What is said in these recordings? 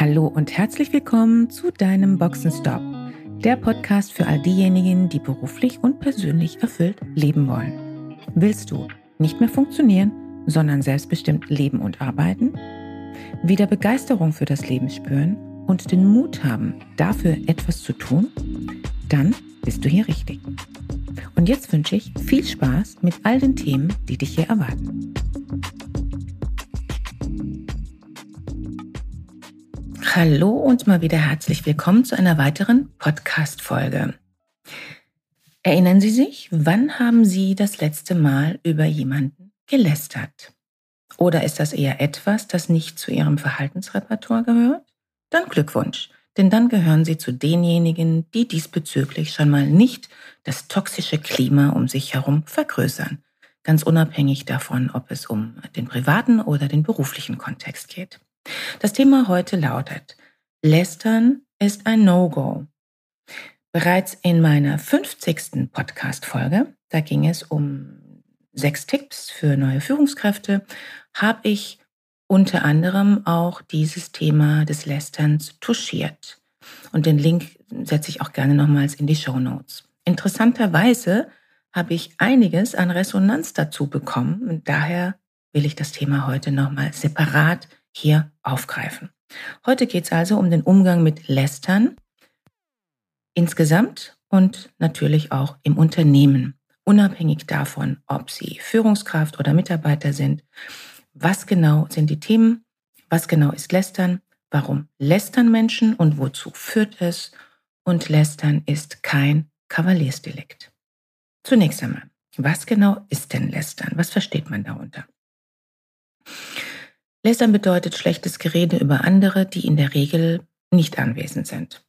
Hallo und herzlich willkommen zu deinem Boxenstopp, der Podcast für all diejenigen, die beruflich und persönlich erfüllt leben wollen. Willst du nicht mehr funktionieren, sondern selbstbestimmt leben und arbeiten? Wieder Begeisterung für das Leben spüren und den Mut haben, dafür etwas zu tun? Dann bist du hier richtig. Und jetzt wünsche ich viel Spaß mit all den Themen, die dich hier erwarten. Hallo und mal wieder herzlich willkommen zu einer weiteren Podcast-Folge. Erinnern Sie sich, wann haben Sie das letzte Mal über jemanden gelästert? Oder ist das eher etwas, das nicht zu Ihrem Verhaltensrepertoire gehört? Dann Glückwunsch, denn dann gehören Sie zu denjenigen, die diesbezüglich schon mal nicht das toxische Klima um sich herum vergrößern, ganz unabhängig davon, ob es um den privaten oder den beruflichen Kontext geht. Das Thema heute lautet, Lästern ist ein No-Go. Bereits in meiner 50. Podcast-Folge, da ging es um sechs Tipps für neue Führungskräfte, habe ich unter anderem auch dieses Thema des Lästerns touchiert. Und den Link setze ich auch gerne nochmals in die Show Notes. Interessanterweise habe ich einiges an Resonanz dazu bekommen und daher will ich das Thema heute nochmal separat hier aufgreifen. Heute geht es also um den Umgang mit Lästern insgesamt und natürlich auch im Unternehmen, unabhängig davon, ob Sie Führungskraft oder Mitarbeiter sind. Was genau sind die Themen? Was genau ist Lästern? Warum lästern Menschen und wozu führt es? Und Lästern ist kein Kavaliersdelikt. Zunächst einmal, was genau ist denn Lästern? Was versteht man darunter? Lästern bedeutet schlechtes Gerede über andere, die in der Regel nicht anwesend sind.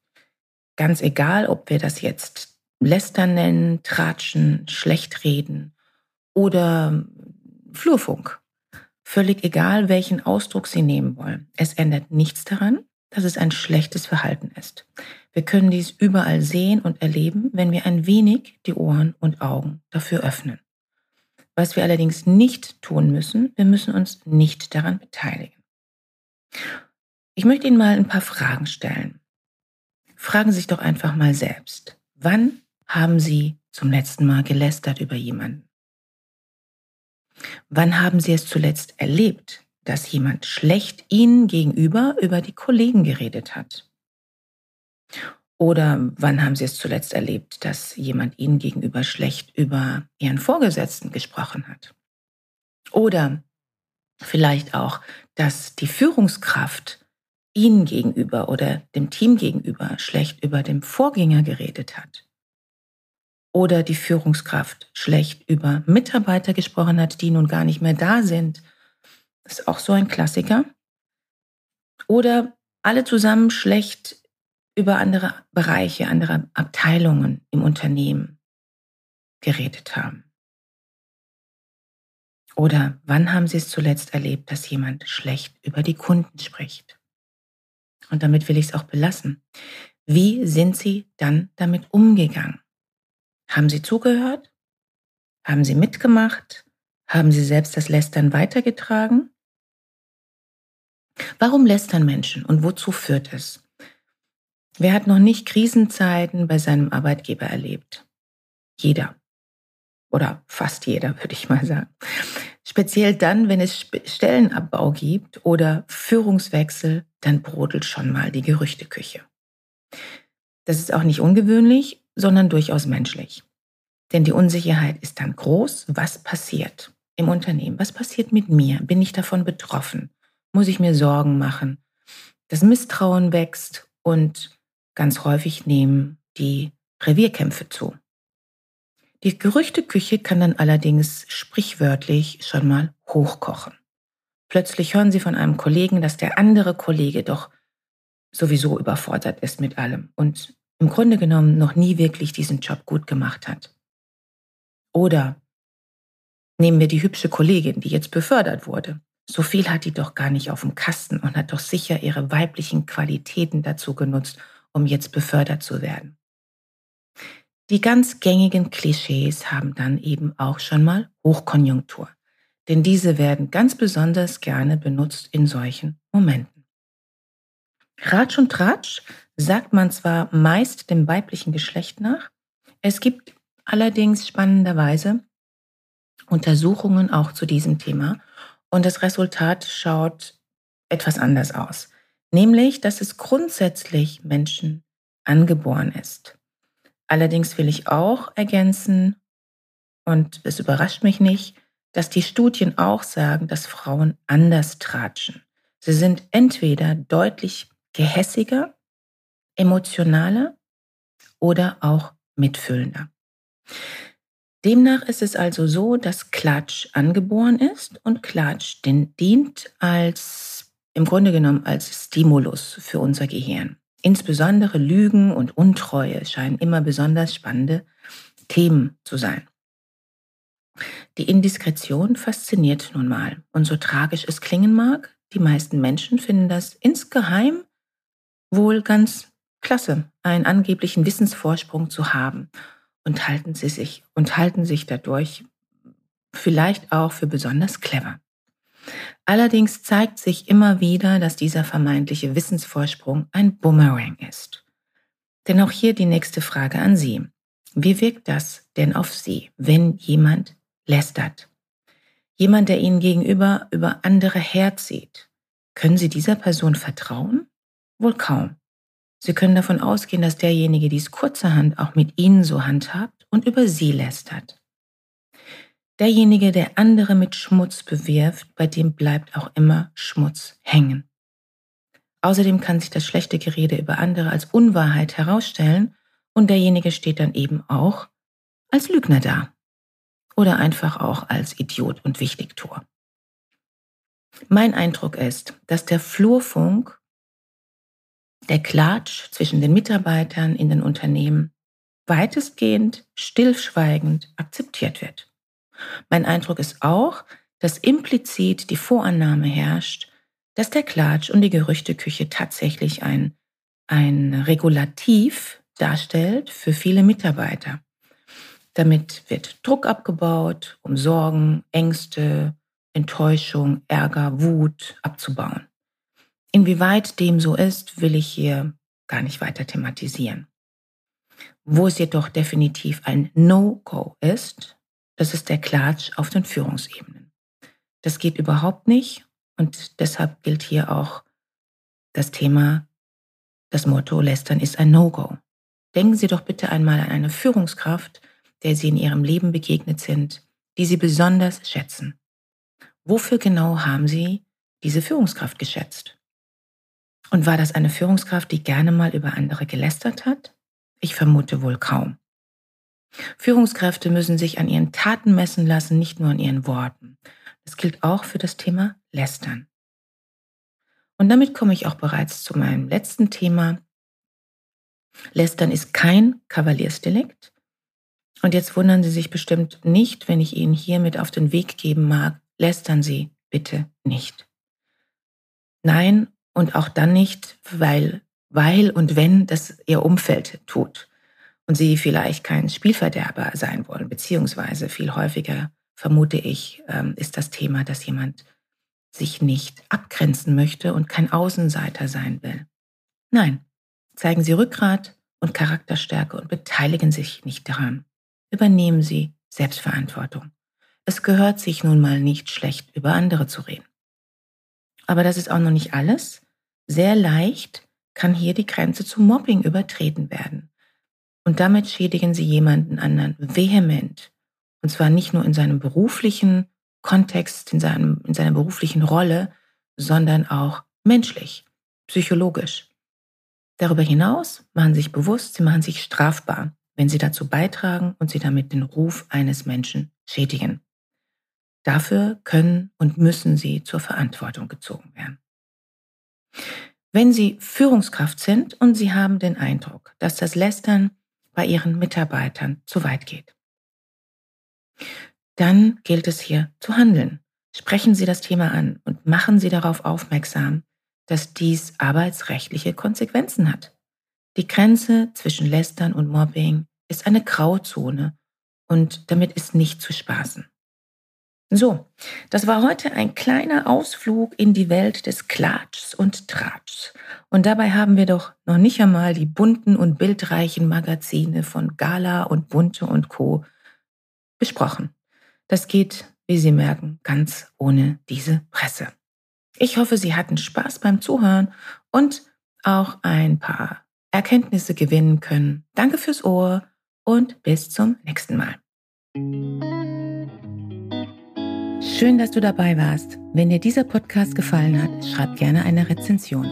Ganz egal, ob wir das jetzt Lästern nennen, Tratschen, Schlechtreden oder Flurfunk. Völlig egal, welchen Ausdruck Sie nehmen wollen. Es ändert nichts daran, dass es ein schlechtes Verhalten ist. Wir können dies überall sehen und erleben, wenn wir ein wenig die Ohren und Augen dafür öffnen. Was wir allerdings nicht tun müssen, wir müssen uns nicht daran beteiligen. Ich möchte Ihnen mal ein paar Fragen stellen. Fragen Sie sich doch einfach mal selbst. Wann haben Sie zum letzten Mal gelästert über jemanden? Wann haben Sie es zuletzt erlebt, dass jemand schlecht Ihnen gegenüber über die Kollegen geredet hat? Oder wann haben Sie es zuletzt erlebt, dass jemand Ihnen gegenüber schlecht über Ihren Vorgesetzten gesprochen hat? Oder vielleicht auch, dass die Führungskraft Ihnen gegenüber oder dem Team gegenüber schlecht über den Vorgänger geredet hat? Oder die Führungskraft schlecht über Mitarbeiter gesprochen hat, die nun gar nicht mehr da sind? Das ist auch so ein Klassiker. Oder alle zusammen schlecht über andere Bereiche, andere Abteilungen im Unternehmen geredet haben? Oder wann haben Sie es zuletzt erlebt, dass jemand schlecht über die Kunden spricht? Und damit will ich es auch belassen. Wie sind Sie dann damit umgegangen? Haben Sie zugehört? Haben Sie mitgemacht? Haben Sie selbst das Lästern weitergetragen? Warum lästern Menschen und wozu führt es? Wer hat noch nicht Krisenzeiten bei seinem Arbeitgeber erlebt? Jeder. Oder fast jeder, würde ich mal sagen. Speziell dann, wenn es Stellenabbau gibt oder Führungswechsel, dann brodelt schon mal die Gerüchteküche. Das ist auch nicht ungewöhnlich, sondern durchaus menschlich. Denn die Unsicherheit ist dann groß. Was passiert im Unternehmen? Was passiert mit mir? Bin ich davon betroffen? Muss ich mir Sorgen machen? Das Misstrauen wächst und Ganz häufig nehmen die Revierkämpfe zu. Die Gerüchteküche kann dann allerdings sprichwörtlich schon mal hochkochen. Plötzlich hören Sie von einem Kollegen, dass der andere Kollege doch sowieso überfordert ist mit allem und im Grunde genommen noch nie wirklich diesen Job gut gemacht hat. Oder nehmen wir die hübsche Kollegin, die jetzt befördert wurde. So viel hat die doch gar nicht auf dem Kasten und hat doch sicher ihre weiblichen Qualitäten dazu genutzt, um jetzt befördert zu werden. Die ganz gängigen Klischees haben dann eben auch schon mal Hochkonjunktur, denn diese werden ganz besonders gerne benutzt in solchen Momenten. Ratsch und Tratsch sagt man zwar meist dem weiblichen Geschlecht nach, es gibt allerdings spannenderweise Untersuchungen auch zu diesem Thema und das Resultat schaut etwas anders aus. Nämlich, dass es grundsätzlich Menschen angeboren ist. Allerdings will ich auch ergänzen, und es überrascht mich nicht, dass die Studien auch sagen, dass Frauen anders tratschen. Sie sind entweder deutlich gehässiger, emotionaler oder auch mitfühlender. Demnach ist es also so, dass Klatsch angeboren ist und Klatsch dient als, im Grunde genommen als Stimulus für unser Gehirn. Insbesondere Lügen und Untreue scheinen immer besonders spannende Themen zu sein. Die Indiskretion fasziniert nun mal. Und so tragisch es klingen mag, die meisten Menschen finden das insgeheim wohl ganz klasse, einen angeblichen Wissensvorsprung zu haben und halten sie sich und halten sich dadurch vielleicht auch für besonders clever. Allerdings zeigt sich immer wieder, dass dieser vermeintliche Wissensvorsprung ein Boomerang ist. Denn auch hier die nächste Frage an Sie. Wie wirkt das denn auf Sie, wenn jemand lästert? Jemand, der Ihnen gegenüber über andere herzieht. Können Sie dieser Person vertrauen? Wohl kaum. Sie können davon ausgehen, dass derjenige dies kurzerhand auch mit Ihnen so handhabt und über Sie lästert. Derjenige, der andere mit Schmutz bewirft, bei dem bleibt auch immer Schmutz hängen. Außerdem kann sich das schlechte Gerede über andere als Unwahrheit herausstellen und derjenige steht dann eben auch als Lügner da oder einfach auch als Idiot und Wichtigtor. Mein Eindruck ist, dass der Flurfunk der Klatsch zwischen den Mitarbeitern in den Unternehmen weitestgehend stillschweigend akzeptiert wird. Mein Eindruck ist auch, dass implizit die Vorannahme herrscht, dass der Klatsch und die Gerüchteküche tatsächlich ein, ein Regulativ darstellt für viele Mitarbeiter. Damit wird Druck abgebaut, um Sorgen, Ängste, Enttäuschung, Ärger, Wut abzubauen. Inwieweit dem so ist, will ich hier gar nicht weiter thematisieren. Wo es jedoch definitiv ein No-Go ist, das ist der Klatsch auf den Führungsebenen. Das geht überhaupt nicht und deshalb gilt hier auch das Thema, das Motto Lästern ist ein No-Go. Denken Sie doch bitte einmal an eine Führungskraft, der Sie in Ihrem Leben begegnet sind, die Sie besonders schätzen. Wofür genau haben Sie diese Führungskraft geschätzt? Und war das eine Führungskraft, die gerne mal über andere gelästert hat? Ich vermute wohl kaum. Führungskräfte müssen sich an ihren Taten messen lassen, nicht nur an ihren Worten. Das gilt auch für das Thema Lästern. Und damit komme ich auch bereits zu meinem letzten Thema. Lästern ist kein Kavaliersdelikt. Und jetzt wundern Sie sich bestimmt nicht, wenn ich Ihnen hiermit auf den Weg geben mag, lästern Sie bitte nicht. Nein, und auch dann nicht, weil, weil und wenn das ihr Umfeld tut und sie vielleicht kein Spielverderber sein wollen, beziehungsweise viel häufiger vermute ich, ähm, ist das Thema, dass jemand sich nicht abgrenzen möchte und kein Außenseiter sein will. Nein, zeigen Sie Rückgrat und Charakterstärke und beteiligen sich nicht daran. Übernehmen Sie Selbstverantwortung. Es gehört sich nun mal nicht schlecht, über andere zu reden. Aber das ist auch noch nicht alles. Sehr leicht kann hier die Grenze zum Mobbing übertreten werden. Und damit schädigen sie jemanden anderen vehement. Und zwar nicht nur in seinem beruflichen Kontext, in, seinem, in seiner beruflichen Rolle, sondern auch menschlich, psychologisch. Darüber hinaus machen sie sich bewusst, sie machen sich strafbar, wenn sie dazu beitragen und sie damit den Ruf eines Menschen schädigen. Dafür können und müssen sie zur Verantwortung gezogen werden. Wenn Sie Führungskraft sind und Sie haben den Eindruck, dass das Lästern bei Ihren Mitarbeitern zu weit geht, dann gilt es hier zu handeln. Sprechen Sie das Thema an und machen Sie darauf aufmerksam, dass dies arbeitsrechtliche Konsequenzen hat. Die Grenze zwischen Lästern und Mobbing ist eine Grauzone und damit ist nicht zu spaßen. So, das war heute ein kleiner Ausflug in die Welt des Klatschs und Tratschs. Und dabei haben wir doch noch nicht einmal die bunten und bildreichen Magazine von Gala und Bunte und Co. besprochen. Das geht, wie Sie merken, ganz ohne diese Presse. Ich hoffe, Sie hatten Spaß beim Zuhören und auch ein paar Erkenntnisse gewinnen können. Danke fürs Ohr und bis zum nächsten Mal. Schön, dass du dabei warst. Wenn dir dieser Podcast gefallen hat, schreib gerne eine Rezension.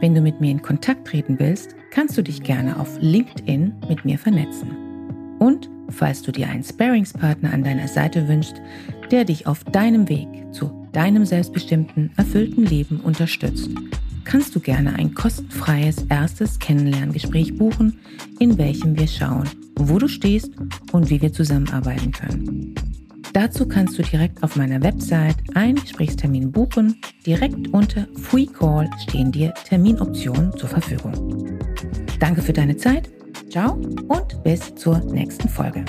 Wenn du mit mir in Kontakt treten willst, kannst du dich gerne auf LinkedIn mit mir vernetzen. Und falls du dir einen Sparingspartner an deiner Seite wünschst, der dich auf deinem Weg zu deinem selbstbestimmten, erfüllten Leben unterstützt, kannst du gerne ein kostenfreies erstes Kennenlerngespräch buchen, in welchem wir schauen, wo du stehst und wie wir zusammenarbeiten können. Dazu kannst du direkt auf meiner Website einen Gesprächstermin buchen. Direkt unter Free Call stehen dir Terminoptionen zur Verfügung. Danke für deine Zeit. Ciao und bis zur nächsten Folge.